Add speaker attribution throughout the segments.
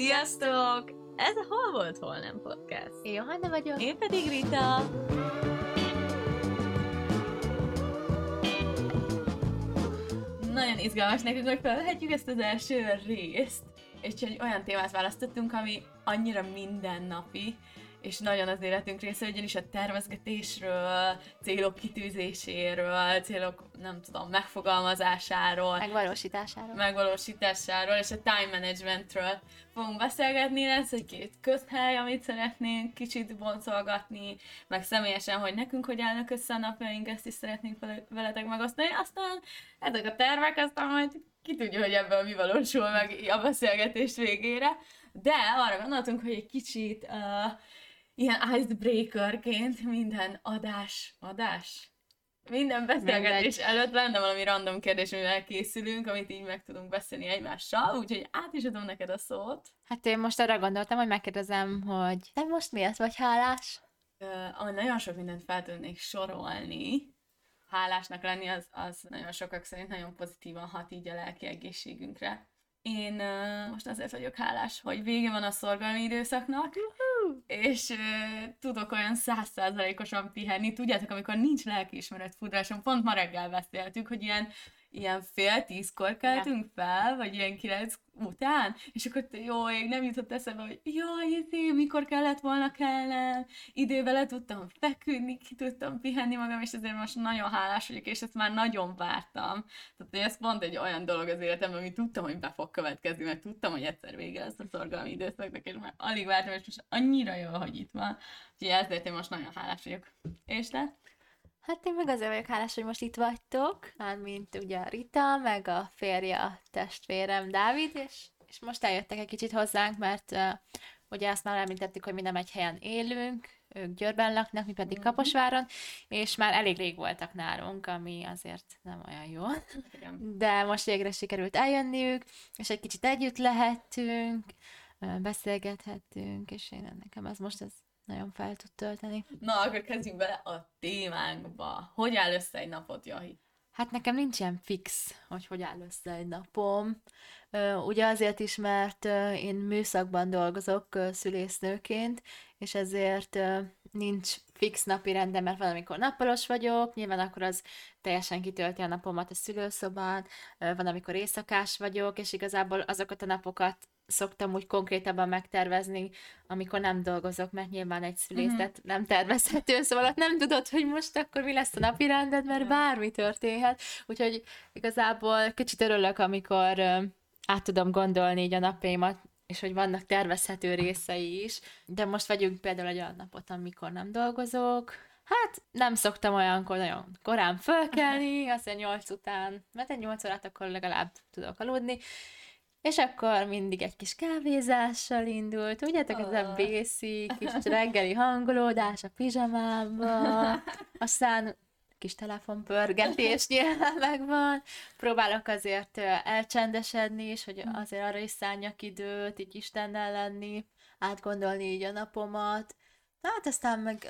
Speaker 1: Sziasztok! Ez a Hol volt, hol nem podcast.
Speaker 2: Én Johanna vagyok.
Speaker 1: Én pedig Rita. Nagyon izgalmas nekünk, hogy felvehetjük ezt az első részt, és egy olyan témát választottunk, ami annyira mindennapi, és nagyon az életünk része, ugyanis a tervezgetésről, célok kitűzéséről, célok, nem tudom, megfogalmazásáról,
Speaker 2: Megvalósításáról.
Speaker 1: megvalósításáról és a time managementről fogunk beszélgetni. Lesz egy két közhely, amit szeretnénk kicsit boncolgatni, meg személyesen, hogy nekünk hogy állnak össze a napjaink, ezt is szeretnénk vele- veletek megosztani. Aztán ezek a tervek, aztán majd ki tudja, hogy ebből mi valósul meg a beszélgetés végére. De arra gondoltunk, hogy egy kicsit uh, ilyen icebreakerként minden adás, adás? Minden beszélgetés
Speaker 2: Mindegy.
Speaker 1: előtt lenne valami random kérdés, amivel készülünk, amit így meg tudunk beszélni egymással, úgyhogy át is adom neked a szót.
Speaker 2: Hát én most arra gondoltam, hogy megkérdezem, hogy te most miért vagy hálás?
Speaker 1: Uh, nagyon sok mindent fel tudnék sorolni. Hálásnak lenni az, az nagyon sokak szerint nagyon pozitívan hat így a lelki egészségünkre. Én uh, most azért vagyok hálás, hogy vége van a szorgalmi időszaknak, és uh, tudok olyan százszázalékosan pihenni. Tudjátok, amikor nincs lelkiismeret fudrásom, pont ma reggel beszéltük, hogy ilyen, ilyen fél tízkor keltünk fel, vagy ilyen kilenc után, és akkor jó ég, nem jutott eszembe, hogy jaj, izé, mikor kellett volna kellem, idővel le tudtam feküdni, ki tudtam pihenni magam, és ezért most nagyon hálás vagyok, és ezt már nagyon vártam. Tehát hogy ez pont egy olyan dolog az életemben, ami tudtam, hogy be fog következni, mert tudtam, hogy egyszer vége lesz a szorgalmi időszaknak, és már alig vártam, és most annyira jó, hogy itt van. Úgyhogy ezért én most nagyon hálás vagyok. És te?
Speaker 2: Hát én meg azért vagyok hálás, hogy most itt vagytok, mármint ugye a Rita, meg a férje, a testvérem Dávid, és, és most eljöttek egy kicsit hozzánk, mert uh, ugye azt már említettük, hogy mi nem egy helyen élünk, ők Győrben laknak, mi pedig Kaposváron, és már elég rég voltak nálunk, ami azért nem olyan jó. De most végre sikerült eljönniük, és egy kicsit együtt lehettünk, beszélgethettünk, és én nekem ez most ez nagyon fel tud tölteni.
Speaker 1: Na, akkor kezdjünk bele a témánkba. Hogy áll össze egy napot, Jahi?
Speaker 2: Hát nekem nincs ilyen fix, hogy hogy áll össze egy napom. Ugye azért is, mert én műszakban dolgozok szülésznőként, és ezért nincs fix napi rendem, mert van, amikor nappalos vagyok, nyilván akkor az teljesen kitölti a napomat a szülőszobán, van, amikor éjszakás vagyok, és igazából azokat a napokat szoktam úgy konkrétabban megtervezni, amikor nem dolgozok, mert nyilván egy szülészet nem tervezhető, szóval nem tudod, hogy most akkor mi lesz a napi rended, mert bármi történhet. Úgyhogy igazából kicsit örülök, amikor át tudom gondolni így a napjaimat, és hogy vannak tervezhető részei is, de most vagyunk például egy olyan napot, amikor nem dolgozok, Hát nem szoktam olyankor nagyon korán fölkelni, azt mondja 8 után, mert egy 8 órát akkor legalább tudok aludni, és akkor mindig egy kis kávézással indult, tudjátok, ez a
Speaker 1: Ah.
Speaker 2: basic, kis reggeli hangolódás a pizsamába, aztán kis telefonpörgetés nyilván megvan, próbálok azért elcsendesedni, és hogy azért arra is szálljak időt, így Istennel lenni, átgondolni így a napomat. Hát aztán meg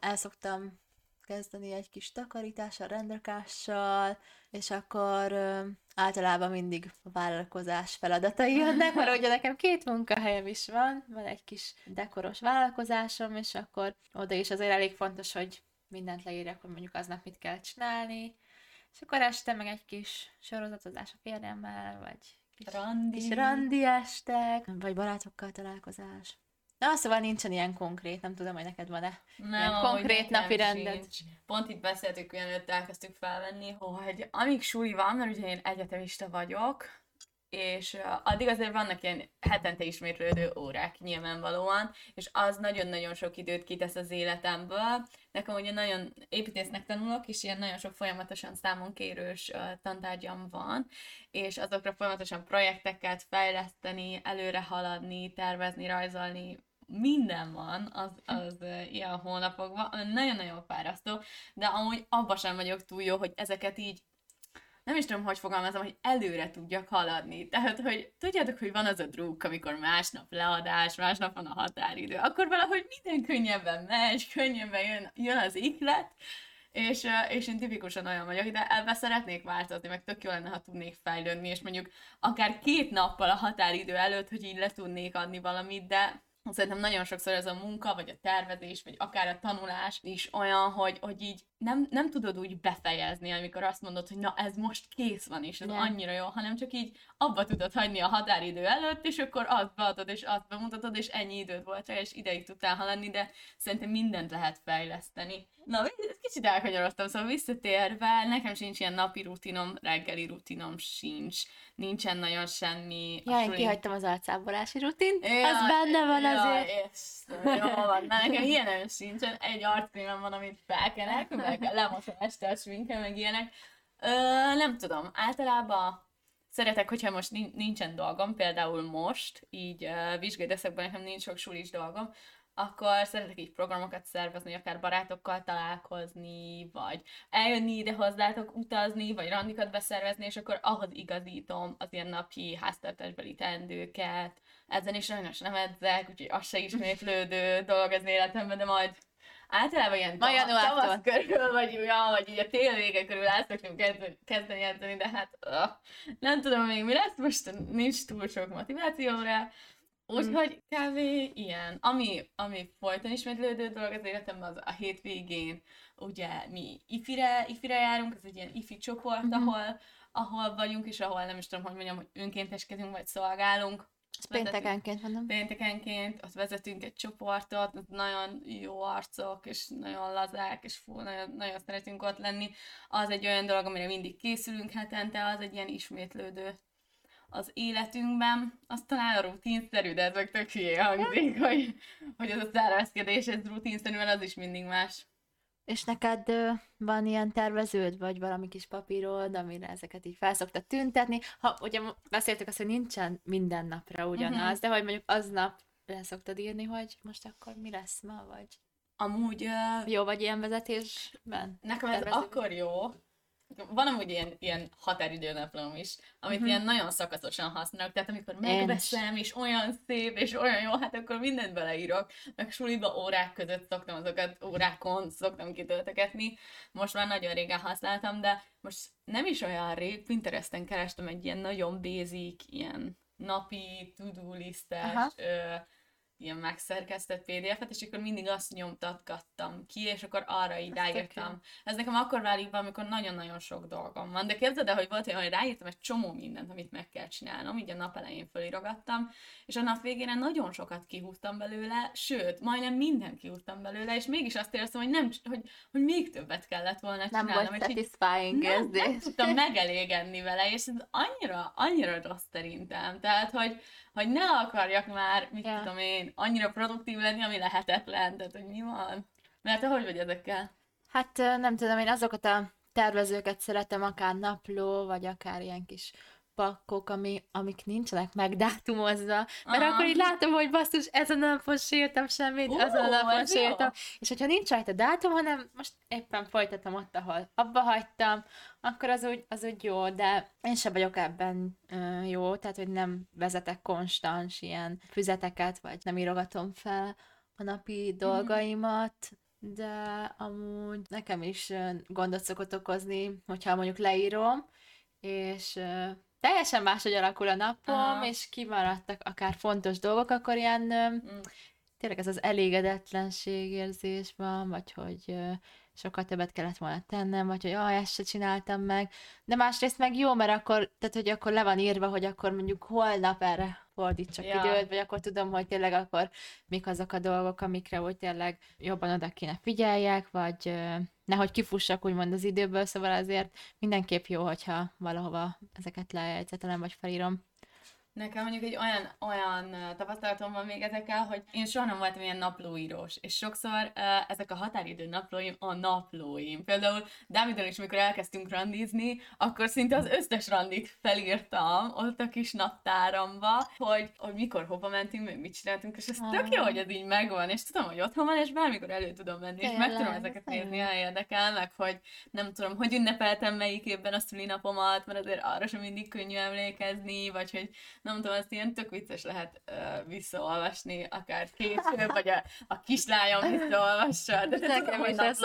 Speaker 2: el szoktam kezdeni egy kis takarítással, rendrakással, és akkor ö, általában mindig a vállalkozás feladatai jönnek, mert ugye nekem két munkahelyem is van, van egy kis dekoros vállalkozásom, és akkor oda is azért elég fontos, hogy mindent leírjak, hogy mondjuk aznap mit kell csinálni, és akkor este meg egy kis sorozatozás a férjemmel, vagy kis
Speaker 1: Randi.
Speaker 2: kis randi estek, vagy barátokkal találkozás. Na, szóval nincsen ilyen konkrét, nem tudom, hogy neked van-e ilyen
Speaker 1: amúgy
Speaker 2: konkrét napi rendet.
Speaker 1: Pont itt beszéltük, mielőtt elkezdtük felvenni, hogy amíg suli van, mert ugye én egyetemista vagyok, és addig azért vannak ilyen hetente ismétlődő órák nyilvánvalóan, és az nagyon-nagyon sok időt kitesz az életemből. Nekem ugye nagyon építésznek tanulok, és ilyen nagyon sok folyamatosan számon kérős tantárgyam van, és azokra folyamatosan projekteket fejleszteni, előre haladni, tervezni, rajzolni, minden van az, az ilyen hónapokban, nagyon-nagyon fárasztó, de amúgy abban sem vagyok túl jó, hogy ezeket így nem is tudom, hogy fogalmazom, hogy előre tudjak haladni. Tehát, hogy tudjátok, hogy van az a druk, amikor másnap leadás, másnap van a határidő, akkor valahogy minden könnyebben megy, könnyebben jön, jön az iklet, és, és én tipikusan olyan vagyok, de ebbe szeretnék változni, meg tök jó lenne, ha tudnék fejlődni, és mondjuk akár két nappal a határidő előtt, hogy így le tudnék adni valamit, de Szerintem nagyon sokszor ez a munka, vagy a tervezés, vagy akár a tanulás is olyan, hogy, hogy így nem, nem tudod úgy befejezni, amikor azt mondod, hogy na ez most kész van, és ez yeah. annyira jó, hanem csak így abba tudod hagyni a határidő előtt, és akkor azt beadod, és azt bemutatod, és ennyi időd volt és ideig tudtál haladni, de szerintem mindent lehet fejleszteni. Na, kicsit elkanyarodtam, szóval visszatérve, nekem sincs ilyen napi rutinom, reggeli rutinom sincs, nincsen nagyon semmi.
Speaker 2: Ja, én kihagytam az arcábolási rutint, ja, az benne van ja, azért.
Speaker 1: És, jó van, nekem ilyen sincsen, egy arckrémem van, amit felkenek, meg lemosom este a sminkem, meg ilyenek. Ö, nem tudom, általában szeretek, hogyha most nincsen dolgom, például most, így uh, nekem nincs sok sulis dolgom, akkor szeretek így programokat szervezni, akár barátokkal találkozni, vagy eljönni ide hozzátok utazni, vagy randikat beszervezni, és akkor ahhoz igazítom az ilyen napi háztartásbeli teendőket. Ezen is sajnos nem edzek, úgyhogy az se ismétlődő dolog az életemben, de majd általában ilyen
Speaker 2: Ma
Speaker 1: tavasz körül, vagy, ja, vagy így a tél vége körül el szoktunk kezdeni edzeni, de hát uh, nem tudom még mi lesz, most nincs túl sok motiváció rá, Úgyhogy mm. kb. ilyen. Ami, ami folyton ismétlődő dolog az életemben, az a hétvégén, ugye mi ifire, ifire járunk, ez egy ilyen ifi csoport, mm-hmm. ahol, ahol vagyunk, és ahol nem is tudom, hogy mondjam, hogy önkénteskedünk, vagy szolgálunk.
Speaker 2: Ez péntekenként mondom.
Speaker 1: Péntekenként, ott vezetünk egy csoportot, nagyon jó arcok, és nagyon lazák, és fú, nagyon, nagyon szeretünk ott lenni. Az egy olyan dolog, amire mindig készülünk hetente, az egy ilyen ismétlődő az életünkben, az talán rutinszerű, de ez meg tök hülye hangzik, hogy, hogy ez a szervezkedés, ez rutinszerű, mert az is mindig más.
Speaker 2: És neked van ilyen terveződ, vagy valami kis papírod, amire ezeket így felszoktad tüntetni? Ha ugye beszéltük azt, hogy nincsen minden napra ugyanaz, uh-huh. de hogy mondjuk aznap le szoktad írni, hogy most akkor mi lesz ma, vagy...
Speaker 1: Amúgy... Uh,
Speaker 2: jó vagy ilyen vezetésben?
Speaker 1: Nekem ez tervező? akkor jó, van amúgy ilyen, ilyen határidőnaplom is, amit uh-huh. ilyen nagyon szakaszosan használok, tehát amikor megveszem, és olyan szép, és olyan jó, hát akkor mindent beleírok, meg suliba órák között szoktam azokat, órákon szoktam kitöltegetni, most már nagyon régen használtam, de most nem is olyan rég, Pinteresten kerestem egy ilyen nagyon basic, ilyen napi to-do listes, ö, ilyen megszerkesztett PDF-et, és akkor mindig azt nyomtatgattam ki, és akkor arra így ráírtam. Ez nekem akkor válik be, amikor nagyon-nagyon sok dolgom van. De képzeld el, hogy volt olyan, hogy ráírtam egy csomó mindent, amit meg kell csinálnom, így a nap elején fölirogattam, és a nap végére nagyon sokat kihúztam belőle, sőt, majdnem mindent kihúztam belőle, és mégis azt éreztem, hogy, nem, hogy, hogy még többet kellett volna csinálnom.
Speaker 2: Nem volt satisfying
Speaker 1: nem, nem tudtam megelégedni vele, és ez annyira, annyira rossz szerintem. Tehát, hogy hogy ne akarjak már, mit yeah. tudom én, annyira produktív lenni, ami lehetetlen, tehát hogy mi van? Mert te hogy vagy ezekkel?
Speaker 2: Hát nem tudom, én azokat a tervezőket szeretem, akár napló, vagy akár ilyen kis pakkok, ami, amik nincsenek megdátumozva, mert Aha. akkor így látom, hogy basszus, ezen a napon sírtam semmit, uh, azon a napon sírtam, és hogyha nincs rajta dátum, hanem most éppen folytatom ott, ahol abba hagytam, akkor az úgy, az úgy jó, de én sem vagyok ebben uh, jó, tehát hogy nem vezetek konstans ilyen füzeteket, vagy nem írogatom fel a napi mhm. dolgaimat, de amúgy nekem is gondot szokott okozni, hogyha mondjuk leírom, és teljesen máshogy alakul a napom, Aha. és kimaradtak akár fontos dolgok, akkor ilyen mm. tényleg ez az elégedetlenség érzés van, vagy hogy sokkal többet kellett volna tennem, vagy hogy ah, ezt se csináltam meg. De másrészt meg jó, mert akkor, tehát hogy akkor le van írva, hogy akkor mondjuk holnap erre fordítsak ja. időt, vagy akkor tudom, hogy tényleg akkor mik azok a dolgok, amikre úgy tényleg jobban oda kéne figyeljek, vagy nehogy kifussak úgymond az időből, szóval azért mindenképp jó, hogyha valahova ezeket lejegyzetelem, vagy felírom.
Speaker 1: Nekem mondjuk egy olyan, olyan tapasztalatom van még ezekkel, hogy én soha nem voltam ilyen naplóírós, és sokszor uh, ezek a határidő naplóim a naplóim. Például Dávidon is, amikor elkezdtünk randizni, akkor szinte az összes randit felírtam ott a kis naptáramba, hogy, hogy mikor hova mentünk, meg mit csináltunk, és ez ah. tök jó, hogy ez így megvan, és tudom, hogy otthon van, és bármikor elő tudom menni, és meg tudom ezeket nézni, ha érdekel, meg hogy nem tudom, hogy ünnepeltem melyik évben a szülinapomat, mert azért arra sem mindig könnyű emlékezni, vagy hogy nem tudom, ezt ilyen tök vicces lehet uh, visszaolvasni, akár később, vagy a, a kislányom visszaolvassa, de
Speaker 2: Nekem is ez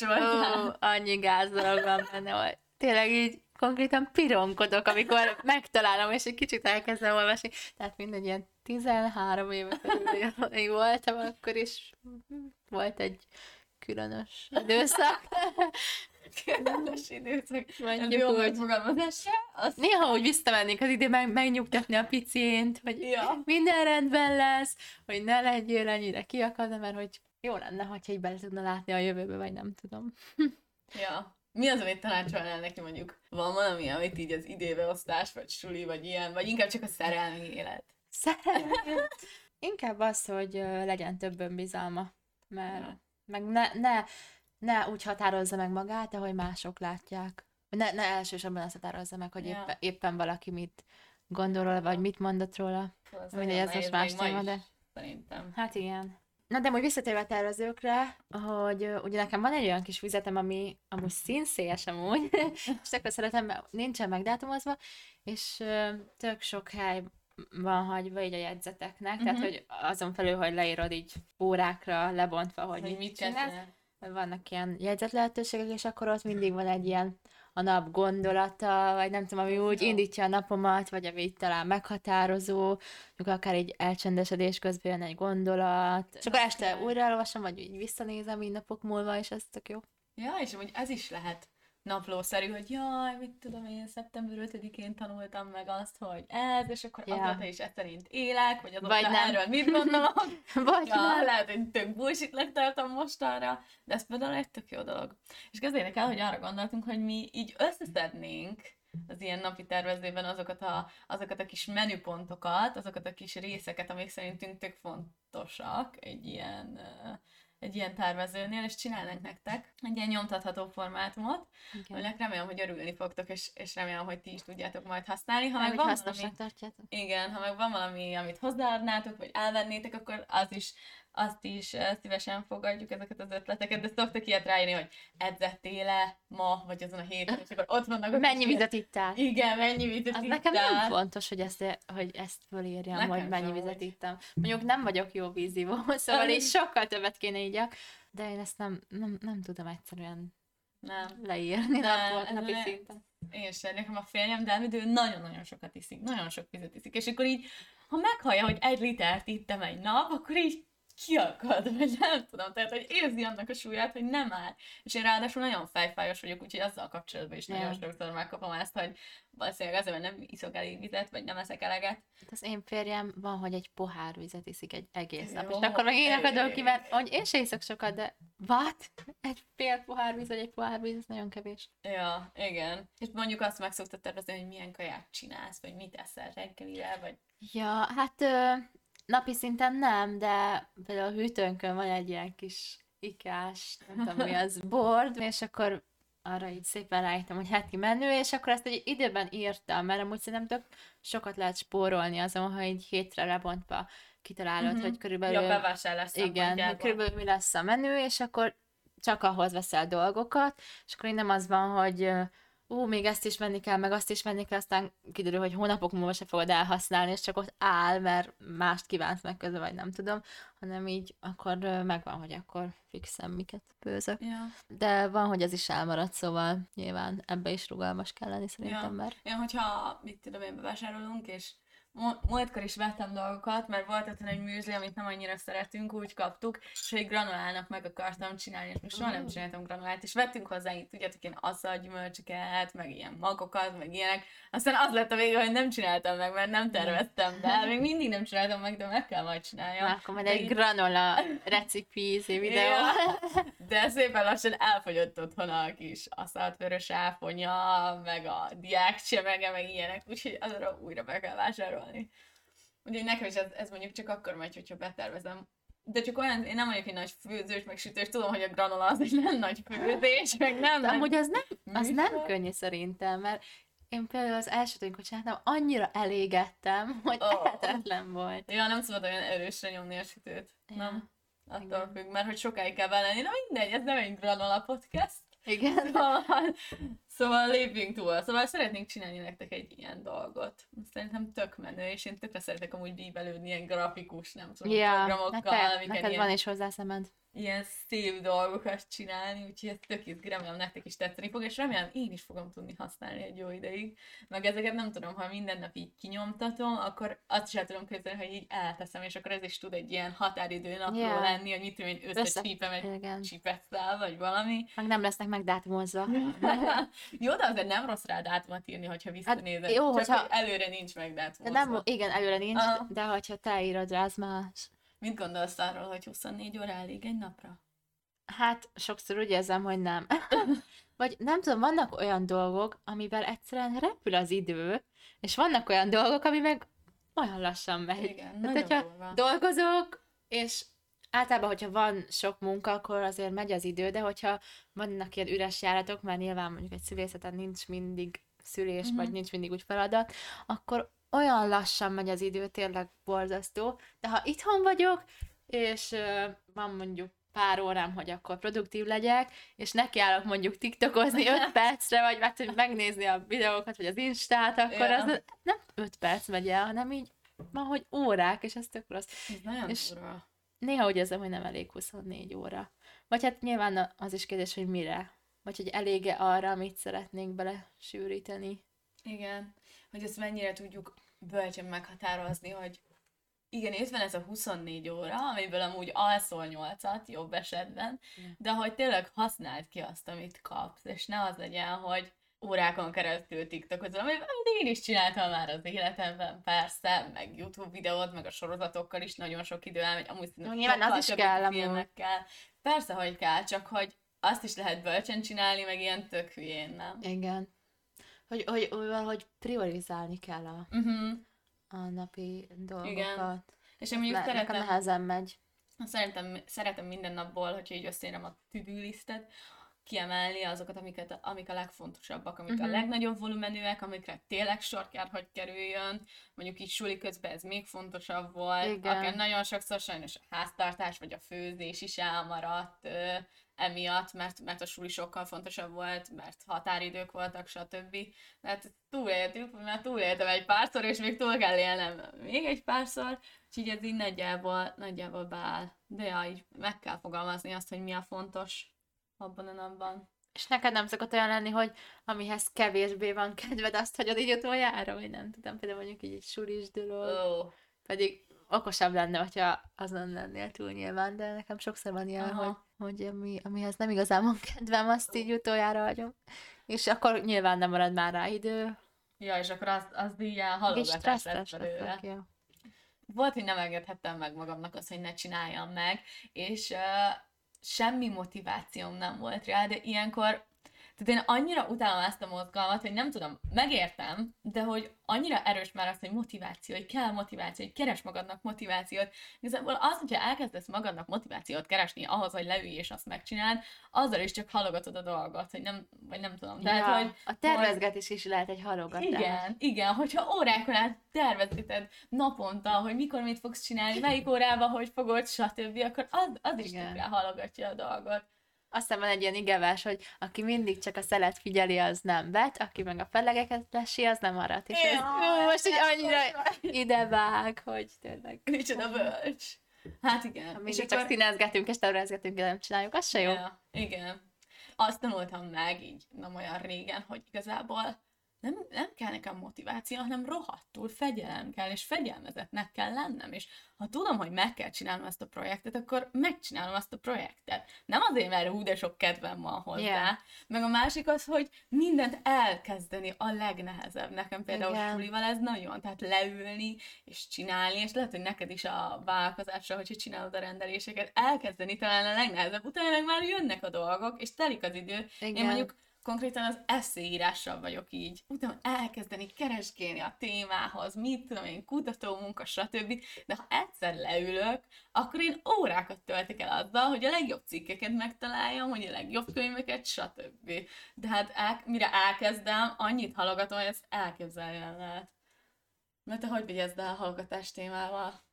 Speaker 2: volt. Annyi gáz van benne, hogy tényleg így konkrétan pironkodok, amikor megtalálom, és egy kicsit elkezdem olvasni. Tehát mindegy, ilyen 13 éve körül voltam, akkor is volt egy különös időszak.
Speaker 1: Különös időszak.
Speaker 2: Mondjuk jó, hogy fogalmazásra. Azt... Néha úgy visszamennék az idő, meg, megnyugtatni a picient, hogy ja. minden rendben lesz, hogy ne legyél ennyire kiakadva, mert hogy jó lenne, hogyha így bele tudna látni a jövőbe, vagy nem tudom.
Speaker 1: ja. Mi az, amit tanácsolnál neki mondjuk? Van valami, amit így az időbeosztás, vagy suli, vagy ilyen, vagy inkább csak a szerelmi élet?
Speaker 2: Szerelmi Inkább az, hogy legyen több önbizalma, mert ja. meg ne, ne, ne úgy határozza meg magát, ahogy mások látják. Ne, ne elsősorban azt határozza meg, hogy ja. éppen, éppen valaki mit gondol vagy mit mondott róla. Mindegy, ez most más téma, de...
Speaker 1: Szerintem.
Speaker 2: Hát igen. Na de úgy visszatérve a tervezőkre, hogy ugye nekem van egy olyan kis füzetem, ami amúgy színszélyes amúgy, és akkor szeretem, nincsen megdátumozva, és tök sok hely van hagyva így a jegyzeteknek, uh-huh. tehát mhm. hogy azon felül, hogy leírod így órákra lebontva, hogy, hogy mit, mit csinálsz, vannak ilyen jegyzet lehetőségek, és akkor ott mindig van egy ilyen a nap gondolata, vagy nem tudom, ami úgy indítja a napomat, vagy ami talán meghatározó, mondjuk akár egy elcsendesedés közben jön egy gondolat, és akkor este újra elolvasom, vagy így visszanézem így napok múlva, és ez tök jó.
Speaker 1: Ja, és amúgy ez is lehet naplószerű, hogy jaj, mit tudom én, szeptember 5-én tanultam meg azt, hogy ez, és akkor ja. azóta is szerint élek, vagy azóta vagy nem. erről mit gondolok.
Speaker 2: vagy ja, nem.
Speaker 1: lehet, hogy tök bullshit tartom mostanra, de ez például egy tök jó dolog. És kezdjétek el, hogy arra gondoltunk, hogy mi így összeszednénk az ilyen napi tervezőben azokat a, azokat a kis menüpontokat, azokat a kis részeket, amik szerintünk tök fontosak egy ilyen egy ilyen tervezőnél, és csinálnak nektek egy ilyen nyomtatható formátumot, aminek remélem, hogy örülni fogtok, és, és remélem, hogy ti is tudjátok majd használni.
Speaker 2: Ha meg van valami, tartjátok.
Speaker 1: Igen, ha meg van valami, amit hozzáadnátok, vagy elvennétek, akkor az is azt is szívesen fogadjuk ezeket az ötleteket, de szoktak ilyet ráírni, hogy edzettél-e ma, vagy azon a héten, és akkor ott vannak.
Speaker 2: Mennyi vizet ittál?
Speaker 1: Igen, mennyi vizet
Speaker 2: Az nekem nem fontos, hogy ezt, hogy ezt fölírjam, nekem hogy mennyi vizet ittam. Mondjuk nem vagyok jó vízivó, szóval is sokkal többet kéne igyak, de én ezt nem, nem, nem tudom egyszerűen nem. leírni nem, nap, napi ne, szinten.
Speaker 1: Én sem, nekem a férjem, de ő nagyon-nagyon sokat iszik, nagyon sok vizet iszik, és akkor így, ha meghallja, hogy egy litert ittem egy nap, akkor így kiakad, vagy nem tudom, tehát hogy érzi annak a súlyát, hogy nem áll. És én ráadásul nagyon fejfájos vagyok, úgyhogy azzal kapcsolatban is nagyon yeah. sokszor megkapom ezt, hogy valószínűleg azért, mert nem iszok elég vizet, vagy nem eszek eleget.
Speaker 2: Hát az én férjem van, hogy egy pohár vizet iszik egy egész nap, Jó, és akkor meg én akadok ki, mert hogy én sem iszok sokat, de what? Egy fél pohár víz, vagy egy pohár víz, ez nagyon kevés.
Speaker 1: Ja, igen. És mondjuk azt meg szoktad tervezni, hogy milyen kaját csinálsz, vagy mit eszel reggelire, vagy...
Speaker 2: Ja, hát napi szinten nem, de például a hűtőnkön van egy ilyen kis ikás, nem tudom mi az, board, és akkor arra így szépen rájöttem, hogy heti menő, és akkor ezt egy időben írtam, mert amúgy szerintem tök sokat lehet spórolni azon, ha egy hétre lebontva kitalálod, uh-huh. hogy körülbelül...
Speaker 1: Ja, bevásárlás
Speaker 2: Igen, hogy körülbelül mi lesz a menő, és akkor csak ahhoz veszel dolgokat, és akkor én nem az van, hogy ú, még ezt is venni kell, meg azt is venni kell, aztán kiderül, hogy hónapok múlva se fogod elhasználni, és csak ott áll, mert mást kívánsz meg közben, vagy nem tudom, hanem így akkor megvan, hogy akkor fixem, miket bőzök.
Speaker 1: Ja.
Speaker 2: De van, hogy ez is elmarad, szóval nyilván ebbe is rugalmas kell lenni szerintem,
Speaker 1: ja.
Speaker 2: mert...
Speaker 1: Ja, hogyha, mit tudom én, bevásárolunk, és múltkor is vettem dolgokat, mert volt ott egy műzli, amit nem annyira szeretünk, úgy kaptuk, és hogy granulának meg akartam csinálni, és most soha nem csináltam granulát, és vettünk hozzá itt, tudjátok, én gyümölcsöket, meg ilyen magokat, meg ilyenek. Aztán az lett a vége, hogy nem csináltam meg, mert nem terveztem, de még mindig nem csináltam meg, de meg kell majd csináljam.
Speaker 2: Már akkor majd egy granola recipízé videó. Ja,
Speaker 1: de szépen lassan elfogyott otthon a kis aszaltvörös áfonya, meg a diák csemege, meg ilyenek, úgyhogy azra újra be kell vásárolni csinálni. Úgyhogy nekem is ez, ez mondjuk csak akkor megy, hogyha betervezem. De csak olyan, én nem vagyok egy nagy főzős, meg sütős, tudom, hogy a granola az egy nem nagy főzés, meg nem
Speaker 2: De amúgy az nem, az nem könnyű szerintem, mert én például az első hogy csináltam, annyira elégettem, hogy oh. volt.
Speaker 1: Ja, nem szabad olyan erősre nyomni a sütőt. Ja. Nem? Attól Igen. függ, mert hogy sokáig kell bele lenni. Na mindegy, ez nem egy granola podcast.
Speaker 2: Igen.
Speaker 1: Szóval, szóval lépjünk túl. Szóval szeretnénk csinálni nektek egy ilyen dolgot. Szerintem tök menő, és én tökre szeretek amúgy bíbelődni ilyen grafikus, nem tudom,
Speaker 2: Ja,
Speaker 1: programokkal,
Speaker 2: neked,
Speaker 1: amiket
Speaker 2: neked
Speaker 1: ilyen
Speaker 2: van is hozzá szemed.
Speaker 1: Ilyen szép dolgokat csinálni, úgyhogy ez tök izgi, remélem nektek is tetszeni fog, és remélem én is fogom tudni használni egy jó ideig. Meg ezeket nem tudom, ha minden nap így kinyomtatom, akkor azt is el tudom képzelni, hogy így elteszem, és akkor ez is tud egy ilyen határidő napról
Speaker 2: Ja.
Speaker 1: lenni, hogy mit tudom én, összecsípem egy
Speaker 2: Igen.
Speaker 1: csipetszel, vagy valami.
Speaker 2: Meg nem lesznek megdátumozva.
Speaker 1: jó, de azért nem rossz rá dátumot írni, hogyha visszanézed.
Speaker 2: Hát jó,
Speaker 1: Csak
Speaker 2: hogyha-
Speaker 1: hogy előre nincs
Speaker 2: De
Speaker 1: megdátumozva.
Speaker 2: nem, igen, előre nincs,
Speaker 1: Aha.
Speaker 2: de hogyha te írod rá, az más.
Speaker 1: Mit gondolsz arról, hogy 24 óra elég egy napra?
Speaker 2: Hát sokszor úgy érzem, hogy nem. Vagy nem tudom, vannak olyan dolgok, amivel egyszerűen repül az idő, és vannak olyan dolgok, ami meg olyan lassan megy.
Speaker 1: Igen,
Speaker 2: Tehát, hogyha
Speaker 1: durva.
Speaker 2: dolgozok, és általában, hogyha van sok munka, akkor azért megy az idő, de hogyha vannak ilyen üres járatok, mert nyilván mondjuk egy szülészeten nincs mindig szülés,
Speaker 1: Mhm.
Speaker 2: vagy nincs mindig úgy feladat, akkor olyan lassan megy az idő, tényleg borzasztó. De ha itthon vagyok, és van mondjuk pár órám, hogy akkor produktív legyek, és nekiállok mondjuk tiktokozni 5 percre, vagy hát, hogy megnézni a videókat, vagy az instát, akkor
Speaker 1: Ja.
Speaker 2: az nem 5 perc megy el, hanem így van, hogy órák, és ez tök rossz.
Speaker 1: Ez nagyon
Speaker 2: és-
Speaker 1: durva.
Speaker 2: Néha úgy érzem, hogy nem elég 24 óra. Vagy hát nyilván az is kérdés, hogy mire. Vagy hogy elége arra, amit szeretnénk bele sűríteni.
Speaker 1: Igen, hogy ezt mennyire tudjuk bölcsen meghatározni, hogy igen, itt van ez a 24 óra, amiből amúgy alszol 8-at, jobb esetben, de hogy tényleg használd ki azt, amit kapsz, és ne az legyen, hogy órákon keresztül tiktokozol, amit amit én is csináltam már az életemben, persze, meg YouTube videót, meg a sorozatokkal is nagyon sok idő elmegy, amúgy szerintem
Speaker 2: Nyilván az is kell,
Speaker 1: filmekkel. Persze, hogy kell, csak hogy azt is lehet bölcsen csinálni, meg ilyen tök hülyén, nem?
Speaker 2: Igen. Hogy, hogy, hogy valahogy priorizálni kell a,
Speaker 1: Uh-huh.
Speaker 2: a napi dolgokat.
Speaker 1: Igen. És én mondjuk
Speaker 2: nekem
Speaker 1: szeretem,
Speaker 2: nehezen megy.
Speaker 1: szeretem, szeretem minden napból, hogyha így összeérem a to-do listet, kiemelni azokat, amiket, amik a legfontosabbak, amik uh-huh. a
Speaker 2: Mhm.
Speaker 1: legnagyobb volumenűek, amikre tényleg sor kell, hogy kerüljön. Mondjuk így suli közben ez még fontosabb volt.
Speaker 2: Igen.
Speaker 1: Akár nagyon sokszor sajnos a háztartás vagy a főzés is elmaradt emiatt, mert, mert a suli sokkal fontosabb volt, mert határidők voltak, stb. Tehát túléltük, mert túléltem egy párszor, és még túl kell élnem még egy párszor, úgyhogy ez így nagyjából, nagyjából beáll. De ja, így meg kell fogalmazni azt, hogy mi a fontos abban a napban.
Speaker 2: És neked nem szokott olyan lenni, hogy amihez kevésbé van kedved, azt hagyod így utoljára, vagy nem tudom, például mondjuk így egy sulis dolog.
Speaker 1: Ó,
Speaker 2: Pedig okosabb lenne, hogyha azon lennél túl nyilván, de nekem sokszor van ilyen,
Speaker 1: Aha.
Speaker 2: hogy, hogy ami, amihez nem igazán van kedvem, azt így utoljára hagyom. És akkor nyilván nem marad már rá idő.
Speaker 1: ja, és akkor az, az így ilyen
Speaker 2: Kis
Speaker 1: halogatás
Speaker 2: stresszes
Speaker 1: lett belőle.
Speaker 2: ja.
Speaker 1: volt, hogy nem engedhettem meg magamnak azt, hogy ne csináljam meg, és uh, semmi motivációm nem volt rá, de ilyenkor, tehát én annyira utálom ezt a mozgalmat, hogy nem tudom, megértem, de hogy annyira erős már az, hogy motiváció, hogy kell motiváció, hogy keres magadnak motivációt. Igazából az, hogyha elkezdesz magadnak motivációt keresni ahhoz, hogy leülj és azt megcsináld, azzal is csak halogatod a dolgot, hogy nem, vagy nem tudom. Tehát,
Speaker 2: ja,
Speaker 1: hogy
Speaker 2: a tervezgetés is lehet egy halogatás.
Speaker 1: igen, igen, hogyha órákon át tervezgeted naponta, hogy mikor mit fogsz csinálni, melyik órában, hogy fogod, stb., akkor az, az is tökre halogatja a dolgot.
Speaker 2: Aztán van egy ilyen igevás, hogy aki mindig csak a szelet figyeli, az nem vet, aki meg a felegeket lesi, az nem arat. És ez, ú, most így annyira idevág, hogy tényleg.
Speaker 1: Micsoda bölcs. Hát igen.
Speaker 2: Ha mindig csak színezgetünk és tervezgetünk, de nem csináljuk, az se jó.
Speaker 1: Ja, igen. Azt tanultam meg így nem olyan régen, hogy igazából nem, nem kell nekem motiváció, hanem rohadtul fegyelem kell, és fegyelmezetnek kell lennem, és ha tudom, hogy meg kell csinálnom ezt a projektet, akkor megcsinálom azt a projektet. Nem azért, mert hú, de sok kedvem van hozzá.
Speaker 2: Yeah.
Speaker 1: Meg a másik az, hogy mindent elkezdeni a legnehezebb. Nekem például
Speaker 2: Igen.
Speaker 1: sulival ez nagyon, tehát leülni és csinálni, és lehet, hogy neked is a vállalkozásra, hogyha csinálod a rendeléseket, elkezdeni talán a legnehezebb, utána meg már jönnek a dolgok, és telik az idő.
Speaker 2: Igen.
Speaker 1: Én mondjuk konkrétan az eszéírással vagyok így. Utána elkezdeni keresgélni a témához, mit tudom én, kutatómunka, stb. De ha egyszer leülök, akkor én órákat töltek el azzal, hogy a legjobb cikkeket megtaláljam, hogy a legjobb könyveket, stb. De hát el, mire elkezdem, annyit halogatom, hogy ezt elképzelni nem lehet. Mert te hogy vagy ezzel a hallgatás témával?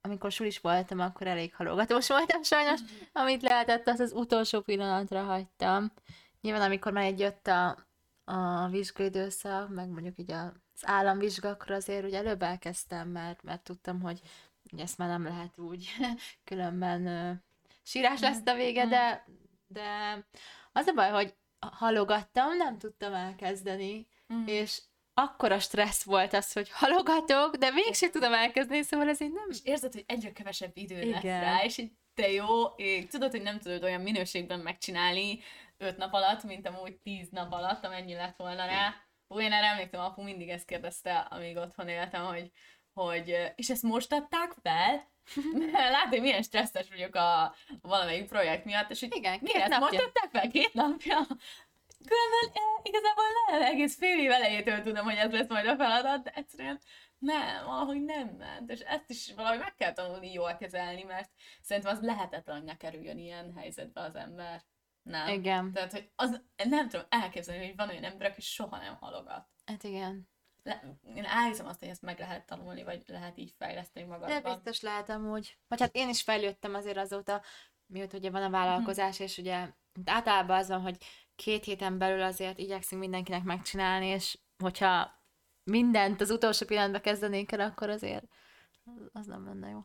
Speaker 2: Amikor sulis voltam, akkor elég halogatós voltam sajnos. Amit lehetett, azt az utolsó pillanatra hagytam. Nyilván amikor már egy jött a, a vizsgaidőszak, meg mondjuk így az államvizsga, akkor azért ugye előbb elkezdtem, mert, mert tudtam, hogy, ezt már nem lehet úgy, különben uh, sírás lesz a vége, de, de az a baj, hogy halogattam, nem tudtam elkezdeni, mm. és akkora stressz volt az, hogy halogatok, de mégsem tudom elkezdeni, szóval ez így nem...
Speaker 1: És érzed, hogy egyre kevesebb idő Igen. lesz rá, és így te jó, és tudod, hogy nem tudod olyan minőségben megcsinálni öt nap alatt, mint amúgy tíz nap alatt, amennyi lett volna rá. Ó, én erre emlékszem, apu mindig ezt kérdezte, amíg otthon éltem, hogy, hogy és ezt most adták fel? Látod, hogy milyen stresszes vagyok a valamelyik projekt miatt, és hogy
Speaker 2: Igen,
Speaker 1: miért ezt most adták fel? Két napja? Különben eh, igazából nem, egész fél év elejétől tudom, hogy ez lesz majd a feladat, de egyszerűen nem, valahogy nem ment, és ezt is valahogy meg kell tanulni jól kezelni, mert szerintem az lehetetlen, hogy ne kerüljön ilyen helyzetbe az ember. Nem.
Speaker 2: Igen.
Speaker 1: Tehát, hogy az, nem tudom elképzelni, hogy van olyan ember, aki soha nem halogat.
Speaker 2: Hát igen.
Speaker 1: Le, én elhiszem azt, hogy ezt meg lehet tanulni, vagy lehet így fejleszteni magadban.
Speaker 2: De biztos lehet amúgy. Vagy hát én is fejlődtem azért azóta, mióta ugye van a vállalkozás, uh-huh. és ugye általában az van, hogy két héten belül azért igyekszünk mindenkinek megcsinálni, és hogyha mindent az utolsó pillanatban kezdenénk el, akkor azért az nem lenne jó.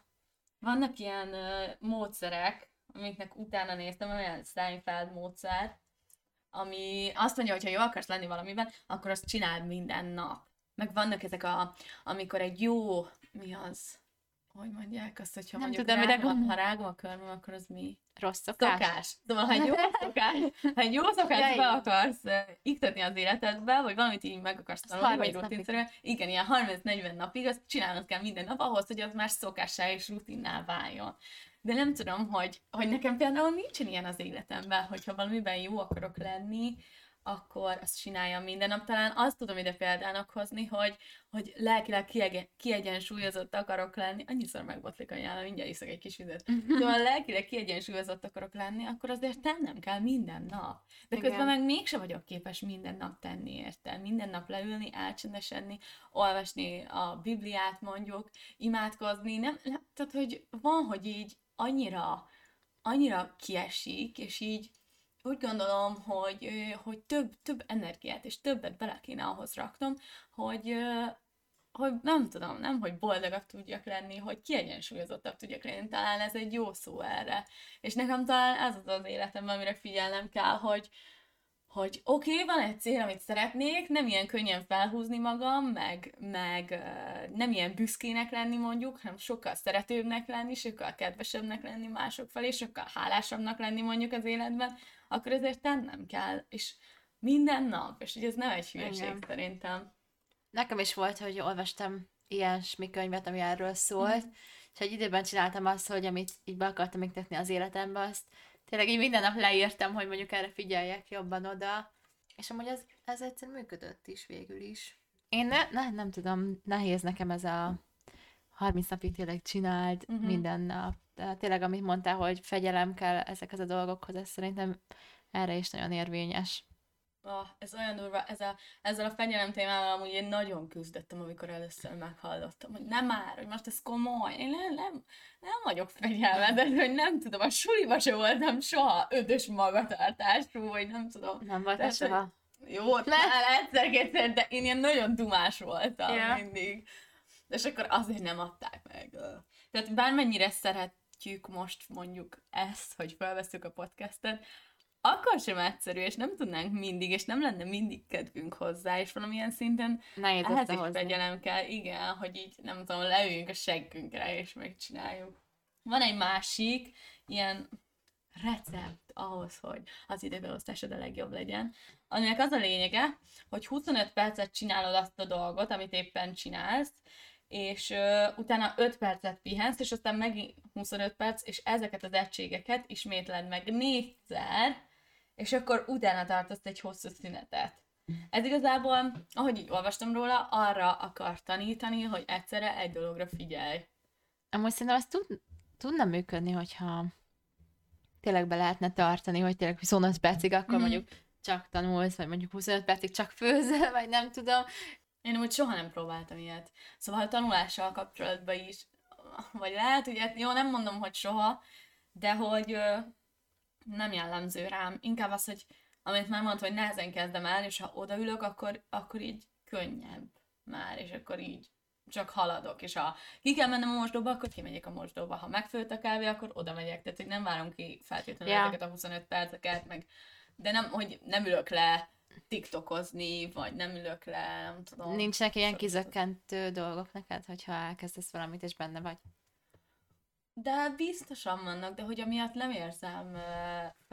Speaker 1: Vannak ilyen uh, módszerek, amiknek utána néztem, olyan Seinfeld módszer, ami azt mondja, hogy ha jó akarsz lenni valamiben, akkor azt csináld minden nap. Meg vannak ezek a, amikor egy jó, mi az, hogy mondják azt, hogyha nem mondjuk tudom, rágom, ha rágom a körmöm, akkor az mi?
Speaker 2: Rossz szokás?
Speaker 1: Szokás. Szóval, ha egy jó szokás, ha egy jó szokás be akarsz iktatni az életedbe, vagy valamit így meg akarsz tanulni, vagy rutinszerűen, igen, ilyen 30-40 napig, azt csinálnod kell minden nap ahhoz, hogy az már szokássá és rutinná váljon. De nem tudom, hogy, hogy nekem például nincsen ilyen az életemben, hogyha valamiben jó akarok lenni, akkor azt csináljam minden nap. Talán azt tudom ide példának hozni, hogy, hogy lelkileg kiegen, kiegyensúlyozott akarok lenni. Annyiszor megbotlik a nyelem, mindjárt iszok egy kis vizet. Szóval lelkileg kiegyensúlyozott akarok lenni, akkor azért tennem kell minden nap. De közben Igen. meg mégse vagyok képes minden nap tenni érte. Minden nap leülni, elcsendesedni, olvasni a Bibliát mondjuk, imádkozni. Nem, nem, tehát, hogy van, hogy így annyira, annyira kiesik, és így úgy gondolom, hogy, hogy több, több energiát és többet bele kéne ahhoz raknom, hogy, hogy nem tudom, nem, hogy boldogak tudjak lenni, hogy kiegyensúlyozottabb tudjak lenni, talán ez egy jó szó erre. És nekem talán ez az az életemben, amire figyelnem kell, hogy, hogy oké, okay, van egy cél, amit szeretnék, nem ilyen könnyen felhúzni magam, meg, meg nem ilyen büszkének lenni mondjuk, hanem sokkal szeretőbbnek lenni, sokkal kedvesebbnek lenni mások felé, sokkal hálásabbnak lenni mondjuk az életben, akkor ezért tennem kell, és minden nap, és hogy ez nem egy hülyeség Igen. szerintem.
Speaker 2: Nekem is volt, hogy olvastam ilyen könyvet, ami erről szólt, mm. és egy időben csináltam azt, hogy amit így be akartam iktatni az életembe, azt tényleg így minden nap leírtam, hogy mondjuk erre figyeljek jobban oda, és amúgy ez, ez egyszerűen működött is végül is. Én ne, ne, nem tudom, nehéz nekem ez a 30 napig tényleg csináld uh-huh. minden nap. De tényleg, amit mondtál, hogy fegyelem kell ezekhez a dolgokhoz, ez szerintem erre is nagyon érvényes.
Speaker 1: Oh, ez olyan durva, ez a, ezzel a fegyelem témával amúgy én nagyon küzdöttem, amikor először meghallottam, hogy nem már, hogy most ez komoly, én nem, nem, nem vagyok fegyelmetes, hogy nem tudom, a suliba se voltam soha ötös magatartású, vagy nem tudom.
Speaker 2: Nem voltál soha?
Speaker 1: Jó, egyszer-kétszer, de én ilyen nagyon dumás voltam yeah. mindig. És akkor azért nem adták meg. Tehát bármennyire szeretjük most mondjuk ezt, hogy felveszünk a podcastet, akkor sem egyszerű, és nem tudnánk mindig, és nem lenne mindig kedvünk hozzá, és valamilyen szinten
Speaker 2: Nehéz
Speaker 1: ehhez is fegyelem kell, igen, hogy így nem tudom, leüljünk a seggünkre, és megcsináljuk. Van egy másik ilyen recept ahhoz, hogy az időbeosztásod a legjobb legyen, aminek az a lényege, hogy 25 percet csinálod azt a dolgot, amit éppen csinálsz, és uh, utána 5 percet pihensz, és aztán megint 25 perc, és ezeket az egységeket ismétled meg. Négyszer, és akkor utána tartasz egy hosszú szünetet. Ez igazából, ahogy így olvastam róla, arra akar tanítani, hogy egyszerre egy dologra figyelj.
Speaker 2: Amúgy szerintem ez tud, tudna működni, hogyha tényleg be lehetne tartani, hogy tényleg 25 percig, akkor mm. mondjuk csak tanulsz, vagy mondjuk 25 percig csak főzöl, vagy nem tudom,
Speaker 1: én úgy soha nem próbáltam ilyet. Szóval a tanulással kapcsolatban is, vagy lehet, ugye, jó, nem mondom, hogy soha, de hogy nem jellemző rám. Inkább az, hogy amit már mondtam, hogy nehezen kezdem el, és ha odaülök, akkor, akkor így könnyebb már, és akkor így csak haladok, és ha ki kell mennem a mosdóba, akkor kimegyek a mosdóba. Ha megfőtt a kávé, akkor oda megyek. Tehát, hogy nem várom ki feltétlenül yeah. ezeket a 25 perceket, meg de nem, hogy nem ülök le tiktokozni, vagy nem ülök le, nem tudom.
Speaker 2: Nincsenek ilyen kizökkentő dolgok neked, hogyha elkezdesz valamit, és benne vagy?
Speaker 1: De biztosan vannak, de hogy amiatt nem érzem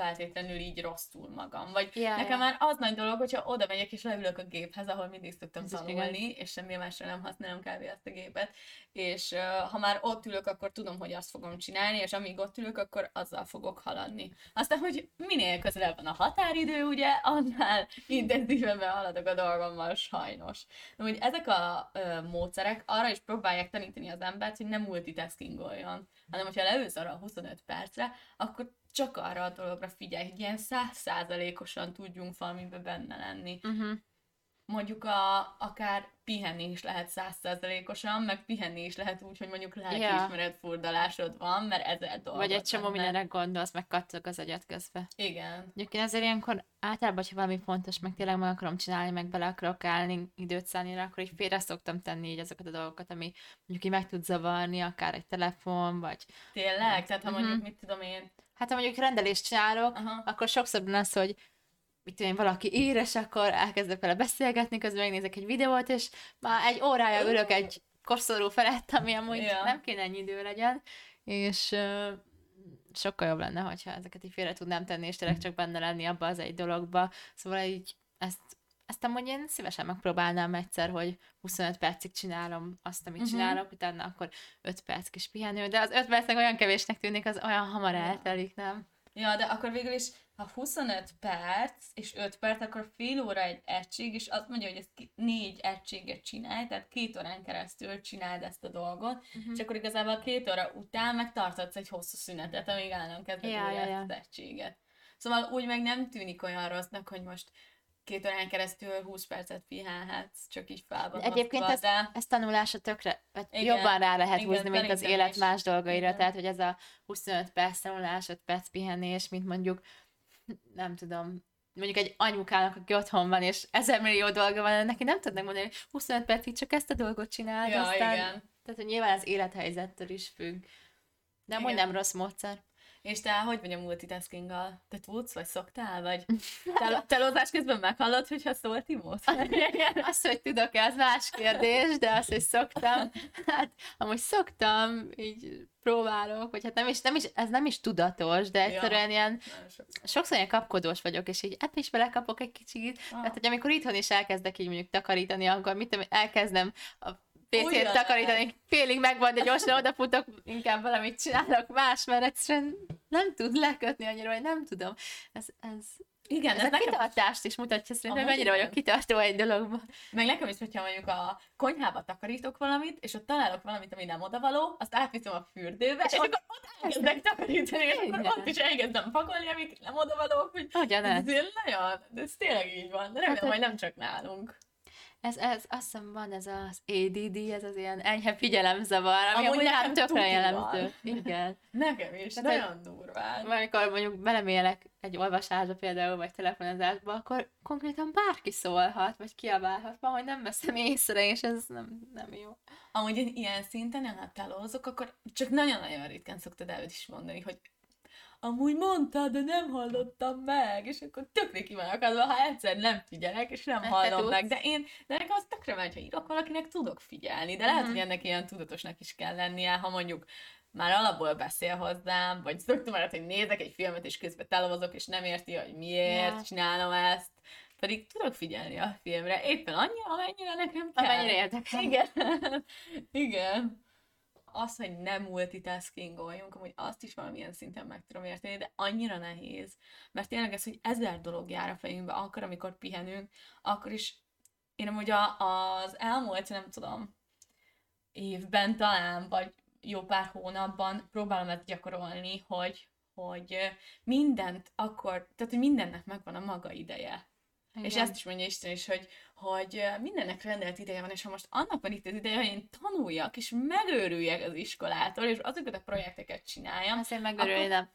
Speaker 1: feltétlenül így rosszul magam. Vagy ja, nekem ja. már az nagy dolog, hogyha oda megyek és leülök a géphez, ahol mindig szoktam Ez tanulni, és semmi másra nem használom kávé azt a gépet, és uh, ha már ott ülök, akkor tudom, hogy azt fogom csinálni, és amíg ott ülök, akkor azzal fogok haladni. Aztán, hogy minél közelebb van a határidő, ugye, annál intenzívebben haladok a dolgommal, sajnos. De hogy ezek a uh, módszerek arra is próbálják tanítani az embert, hogy nem multitaskingoljon hanem hogyha leülsz arra a 25 percre, akkor csak arra a dologra figyelj, hogy ilyen százszázalékosan tudjunk valamiben benne lenni. Uh-huh. Mondjuk a, akár pihenni is lehet százszázalékosan, meg pihenni is lehet úgy, hogy mondjuk lelkiismeret furdalásod van, mert ezzel dolgod
Speaker 2: Vagy egy csomó mindenre gondolsz, meg kattog az agyat közbe.
Speaker 1: Igen.
Speaker 2: Egyébként ezért ilyenkor általában, ha valami fontos, meg tényleg meg akarom csinálni, meg bele akarok állni, időt szállni rá, akkor így félre szoktam tenni így azokat a dolgokat, ami mondjuk így meg tud zavarni, akár egy telefon, vagy...
Speaker 1: Tényleg? Tehát ha mondjuk, uh-huh. mit tudom én...
Speaker 2: Hát ha mondjuk rendelést csinálok, uh-huh. akkor sokszor lesz, hogy mit tudom valaki ír, és akkor elkezdek vele beszélgetni, közben megnézek egy videót, és már egy órája ülök egy koszorú felett, ami amúgy ja. nem kéne ennyi idő legyen, és uh, sokkal jobb lenne, hogyha ezeket így félre tudnám tenni, és tényleg csak benne lenni abba az egy dologba. Szóval így ezt, ezt amúgy én szívesen megpróbálnám egyszer, hogy 25 percig csinálom azt, amit uh-huh. csinálok, utána akkor 5 perc kis pihenő, de az 5 percnek olyan kevésnek tűnik, az olyan hamar eltelik, nem?
Speaker 1: Ja, de akkor végül is ha 25 perc és 5 perc, akkor fél óra egy egység, és azt mondja, hogy ezt négy egységet csinálj, tehát két órán keresztül csináld ezt a dolgot, uh-huh. és akkor igazából két óra után meg tarthatsz egy hosszú szünetet, amíg állnak kezdve ja, ja, ja. az egységet. Szóval úgy meg nem tűnik olyan rossznak, hogy most két órán keresztül 20 percet pihenhetsz, csak így felban.
Speaker 2: Egyébként ez, de... ez tanulásra tökre, vagy igen, jobban rá lehet igen, húzni, mint az élet is. más dolgaira, igen. tehát hogy ez a 25 perc tanulás, 5 perc pihenés, mint mondjuk nem tudom, mondjuk egy anyukának, aki otthon van, és ezer millió dolga van, neki nem tudnak mondani, hogy 25 percig csak ezt a dolgot csinál, ja, aztán... Igen. Tehát, hogy nyilván az élethelyzettől is függ. De amúgy nem rossz módszer.
Speaker 1: És te hogy vagy a multitasking-gal? Te tudsz, vagy szoktál, vagy tel- telózás közben meghallod, hogyha szólt Timót?
Speaker 2: azt, hogy tudok-e, az más kérdés, de azt, hogy szoktam, hát amúgy szoktam, így próbálok, vagy hát nem is, nem is, ez nem is tudatos, de egyszerűen ja, ilyen, sokszor ilyen kapkodós vagyok, és így ebbe is belekapok egy kicsit, ah. tehát hogy amikor itthon is elkezdek így mondjuk takarítani, akkor mit tudom, elkezdem a PC-t takarítani, félig megvan, de gyorsan odafutok, inkább valamit csinálok más, mert egyszerűen nem tud lekötni annyira, hogy nem tudom. Ez, ez, igen, ez, ez a nekem... kitartást is mutatja szerintem, hogy mennyire vagyok kitartó egy dologban.
Speaker 1: Meg nekem is, hogyha mondjuk a konyhába takarítok valamit, és ott találok valamit, ami nem odavaló, azt átviszem a fürdőbe, és, és akkor ott elkezdek takarítani, és akkor ott is elkezdem pakolni, amik nem odavalók. Hogy
Speaker 2: Ugyanez.
Speaker 1: Ez nagyon, de ez tényleg így van. Remélem, hát, hogy nem csak nálunk.
Speaker 2: Ez, ez, azt hiszem van ez az ADD, ez az ilyen enyhe figyelemzavar, ami amúgy hát tökre jellemző. Igen.
Speaker 1: Nekem is, Tehát, nagyon durván.
Speaker 2: Amikor mondjuk belemélek egy olvasásba például, vagy telefonozásba, akkor konkrétan bárki szólhat, vagy kiabálhat, hogy nem veszem észre, és ez nem, nem jó.
Speaker 1: Amúgy ilyen szinten, ha telózok, akkor csak nagyon-nagyon ritkán szoktad el is mondani, hogy amúgy mondta, de nem hallottam meg, és akkor tökre ki van akadva, ha egyszer nem figyelek, és nem hallom meg, de én, de nekem az tökre megy, ha írok valakinek, tudok figyelni, de lehet, mm-hmm. hogy ennek ilyen tudatosnak is kell lennie, ha mondjuk már alapból beszél hozzám, vagy szoktam arra, hogy nézek egy filmet, és közben telavazok, és nem érti, hogy miért yeah. csinálom ezt, pedig tudok figyelni a filmre, éppen annyi, amennyire nekem kell.
Speaker 2: Amennyire érdekel.
Speaker 1: Igen. Igen az, hogy nem multitaskingoljunk, amúgy azt is valamilyen szinten meg tudom érteni, de annyira nehéz. Mert tényleg ez, hogy ezer dolog jár a fejünkbe, akkor, amikor pihenünk, akkor is én amúgy a, az elmúlt, nem tudom, évben talán, vagy jó pár hónapban próbálom ezt gyakorolni, hogy, hogy mindent akkor, tehát hogy mindennek megvan a maga ideje. Igen. És ezt is mondja Isten is, hogy, hogy mindennek rendelt ideje van, és ha most annak van itt az ideje, hogy én tanuljak, és megőrüljek az iskolától, és azokat a projekteket csináljam.
Speaker 2: Azért megőrülni nem.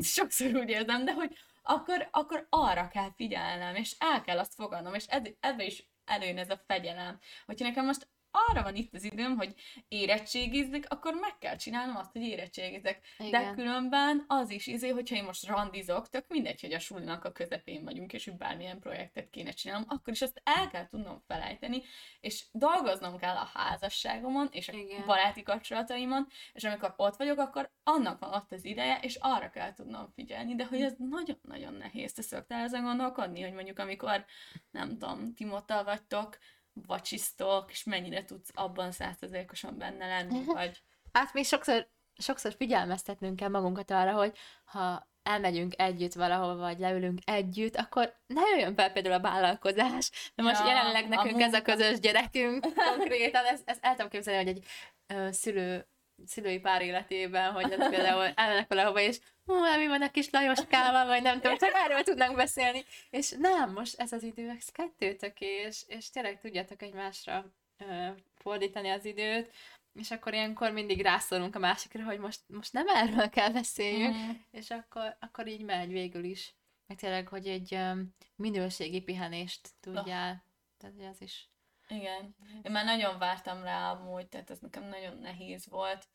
Speaker 1: Sokszor úgy érzem, de hogy akkor, akkor arra kell figyelnem, és el kell azt fogadnom, és ez, ebbe is előjön ez a fegyelem. Hogyha nekem most arra van itt az időm, hogy érettségizzek, akkor meg kell csinálnom azt, hogy érettségizek. Igen. De különben az is izé, hogyha én most randizok, tök mindegy, hogy a sulinak a közepén vagyunk, és hogy bármilyen projektet kéne csinálnom, akkor is azt el kell tudnom felejteni, és dolgoznom kell a házasságomon, és a Igen. baráti kapcsolataimon, és amikor ott vagyok, akkor annak van ott az ideje, és arra kell tudnom figyelni, de hogy ez nagyon-nagyon nehéz. Te szoktál ezen gondolkodni, hogy mondjuk amikor, nem tudom, Timottal vagytok, vacsisztok, és mennyire tudsz abban százszerzékosan benne lenni, mhm. vagy...
Speaker 2: Hát mi sokszor, sokszor figyelmeztetnünk kell magunkat arra, hogy ha elmegyünk együtt valahol, vagy leülünk együtt, akkor ne jöjjön fel például a vállalkozás. De most ja, jelenleg nekünk a ez a közös gyerekünk konkrétan, ezt, ezt el tudom képzelni, hogy egy ö, szülő szülői pár életében, hogy ez például elmennek valahova, és hú, mi van a kis Lajoskával, vagy nem tudom, csak erről tudnánk beszélni. És nem, most ez az idő, ez kettőtök, és, és tényleg tudjátok egymásra ö, fordítani az időt, és akkor ilyenkor mindig rászorulunk a másikra, hogy most, most nem erről kell beszéljünk, mm. és akkor, akkor így megy végül is. Meg tényleg, hogy egy um, minőségi pihenést tudjál. Oh. Tehát ez is
Speaker 1: igen. Én már nagyon vártam rá amúgy, tehát ez nekem nagyon nehéz volt.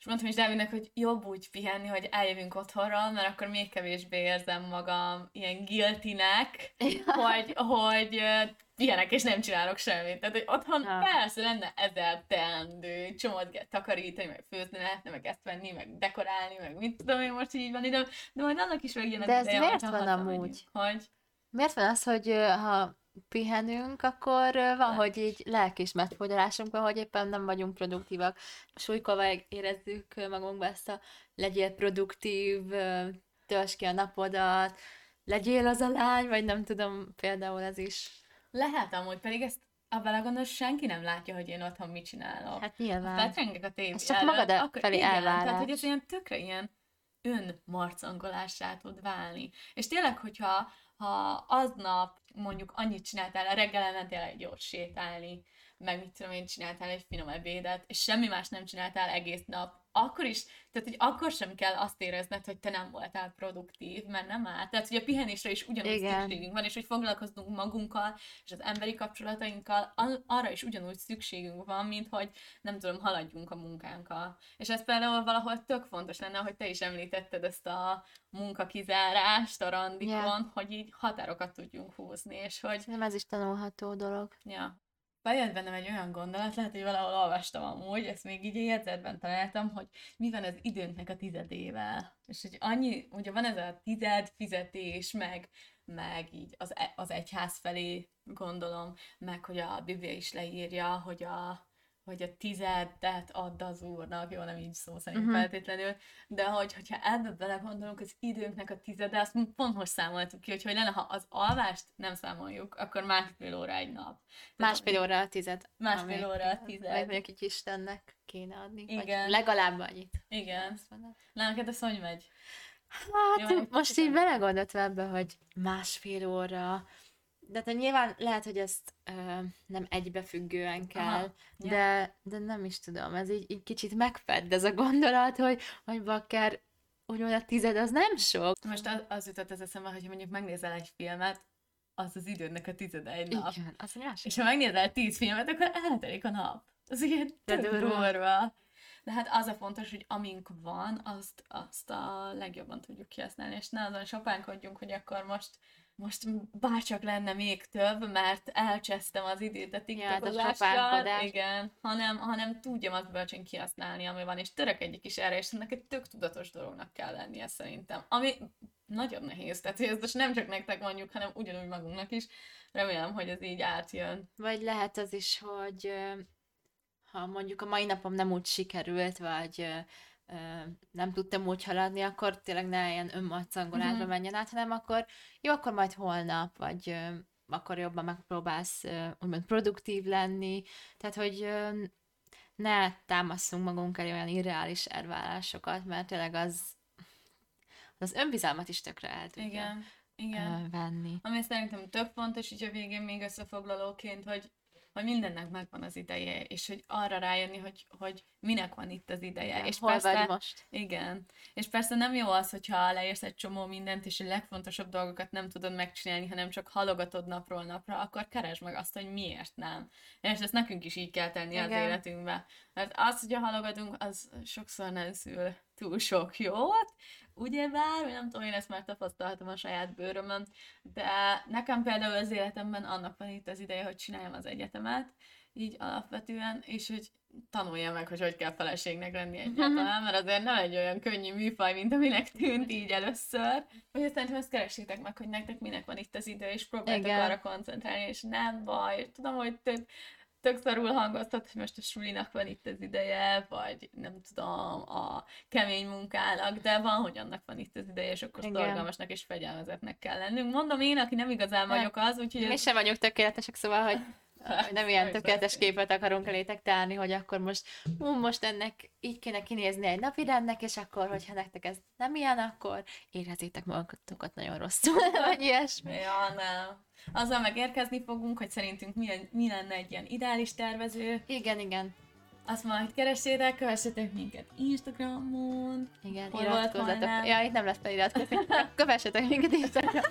Speaker 1: És mondtam is Dávidnek, hogy jobb úgy pihenni, hogy eljövünk otthonról, mert akkor még kevésbé érzem magam ilyen guilty-nek, hogy, hogy pihenek és nem csinálok semmit. Tehát, hogy otthon ja. persze lenne ezer teendő, csomót kell takarítani, meg főzni lehetne, meg ezt venni, meg dekorálni, meg mit tudom én most így van ide, de majd annak is megjön
Speaker 2: az De ez ideje, miért van amúgy? Hogy... Miért van az, hogy ha pihenünk, akkor van, hogy így lelkismert van, hogy éppen nem vagyunk produktívak. Súlykolva érezzük magunkba ezt a legyél produktív, tölts ki a napodat, legyél az a lány, vagy nem tudom, például ez is.
Speaker 1: Lehet amúgy, pedig ezt a belegondolás senki nem látja, hogy én otthon mit csinálok.
Speaker 2: Hát nyilván.
Speaker 1: Betrengek a tévé
Speaker 2: Ez csak magad akkor, felé igen, elvárás.
Speaker 1: Tehát, hogy ez ilyen tökre ilyen önmarcangolásá tud válni. És tényleg, hogyha ha aznap mondjuk annyit csináltál, a reggel mentél egy gyors sétálni, meg mit tudom én, csináltál egy finom ebédet, és semmi más nem csináltál egész nap, akkor is, tehát hogy akkor sem kell azt érezned, hogy te nem voltál produktív, mert nem áll. Tehát, hogy a pihenésre is ugyanúgy Igen. szükségünk van, és hogy foglalkoznunk magunkkal, és az emberi kapcsolatainkkal, arra is ugyanúgy szükségünk van, mint hogy nem tudom, haladjunk a munkánkkal. És ez például valahol tök fontos lenne, hogy te is említetted ezt a munkakizárást a randikon, yeah. hogy így határokat tudjunk húzni, és hogy...
Speaker 2: Nem ez is tanulható dolog.
Speaker 1: Ja bejött bennem egy olyan gondolat, lehet, hogy valahol olvastam amúgy, ezt még így jegyzetben találtam, hogy mi van az időnknek a tizedével. És hogy annyi, ugye van ez a tized fizetés, meg, meg így az, e, az egyház felé gondolom, meg hogy a Biblia is leírja, hogy a, hogy a tizedet add az úrnak, jó, nem így szó szerint uh-huh. feltétlenül, de hogy, hogyha ebbe belegondolunk, az időnknek a tizede, azt pont most számoltuk ki, hogy, hogy lenne, ha az alvást nem számoljuk, akkor másfél óra egy nap.
Speaker 2: Másfél óra a tized.
Speaker 1: Másfél óra a tized.
Speaker 2: Vagy mondjuk így Istennek kéne adni. Igen. Vagy legalább annyit.
Speaker 1: Igen. Na, neked ez hogy megy?
Speaker 2: Hát, Jó, most így belegondoltam ebbe, hogy másfél óra, de te nyilván lehet, hogy ezt ö, nem egybefüggően kell, Aha, de, de nem is tudom, ez így, így kicsit megfedd ez a gondolat, hogy, hogy bakker, úgymond a tized az nem sok.
Speaker 1: Most az, az jutott az eszembe, hogy mondjuk megnézel egy filmet, az az időnek a tizede egy nap.
Speaker 2: Igen, az másik.
Speaker 1: És ha megnézel tíz filmet, akkor eltelik a nap. Az ilyen durva. De hát az a fontos, hogy amink van, azt, azt a legjobban tudjuk kihasználni, és ne azon sopánkodjunk, hogy akkor most most bárcsak lenne még több, mert elcsesztem az időt a tiktokozással, ja, igen, hanem, hanem tudjam azt bölcsön kihasználni, ami van, és törekedjük is erre, és ennek egy tök tudatos dolognak kell lennie szerintem, ami nagyon nehéz, tehát ez most nem csak nektek mondjuk, hanem ugyanúgy magunknak is, remélem, hogy ez így átjön.
Speaker 2: Vagy lehet az is, hogy ha mondjuk a mai napom nem úgy sikerült, vagy nem tudtam úgy haladni, akkor tényleg ne ilyen önmarcangolásba mm-hmm. menjen át, hanem akkor jó, akkor majd holnap, vagy akkor jobban megpróbálsz úgymond produktív lenni, tehát hogy ne támaszunk magunk elé olyan irreális elvárásokat, mert tényleg az az önbizalmat is tökre el tudja
Speaker 1: igen, igen.
Speaker 2: venni.
Speaker 1: Ami szerintem tök fontos, így a végén még összefoglalóként, hogy hogy mindennek megvan az ideje, és hogy arra rájönni, hogy, hogy minek van itt az ideje.
Speaker 2: Igen,
Speaker 1: és
Speaker 2: hol
Speaker 1: persze,
Speaker 2: most?
Speaker 1: Igen. És persze nem jó az, hogyha leírsz egy csomó mindent, és a legfontosabb dolgokat nem tudod megcsinálni, hanem csak halogatod napról napra, akkor keresd meg azt, hogy miért nem. És ezt nekünk is így kell tenni az
Speaker 2: Igen.
Speaker 1: életünkbe. Mert az, hogy halogatunk, az sokszor nem szül túl sok jót, ugyebár, vagy nem tudom, én ezt már tapasztaltam a saját bőrömön, de nekem például az életemben annak van itt az ideje, hogy csináljam az egyetemet, így alapvetően, és hogy tanulja meg, hogy hogy kell feleségnek lenni egyáltalán, mert azért nem egy olyan könnyű műfaj, mint aminek tűnt így először. Hogy szerintem ezt keresétek meg, hogy nektek minek van itt az idő, és próbáltok
Speaker 2: Igen.
Speaker 1: arra koncentrálni, és nem baj. Tudom, hogy tök, tök szarul hangoztat, hogy most a sulinak van itt az ideje, vagy nem tudom, a kemény munkának, de van, hogy annak van itt az ideje, és akkor
Speaker 2: Igen.
Speaker 1: szorgalmasnak és fegyelmezetnek kell lennünk. Mondom én, aki nem igazán
Speaker 2: Nem.
Speaker 1: vagyok az, úgyhogy ez-
Speaker 2: sem vagyunk tökéletesek, szóval, hogy nem ilyen tökéletes képet akarunk elétek tárni, hogy akkor most, ú, most ennek így kéne kinézni egy napirendnek, és akkor, hogyha nektek ez nem ilyen, akkor érezzétek magatokat nagyon rosszul, vagy ilyesmi.
Speaker 1: Ja, nem. Azzal megérkezni fogunk, hogy szerintünk mi, mi lenne egy ilyen ideális tervező.
Speaker 2: Igen, igen,
Speaker 1: Azt majd keressétek, kövessetek minket Instagramon.
Speaker 2: igen,
Speaker 1: Hol
Speaker 2: iratkozzatok. Ja, itt nem lesz feliratkozni. Kövessetek minket Instagram.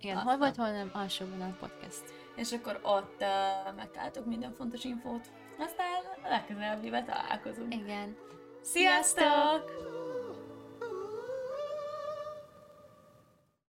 Speaker 2: Igen, hol volt, hol nem, alsóban a podcast.
Speaker 1: És akkor ott uh, megtaláltok minden fontos infót. Aztán legközelebbibe találkozunk.
Speaker 2: Igen.
Speaker 1: Sziasztok!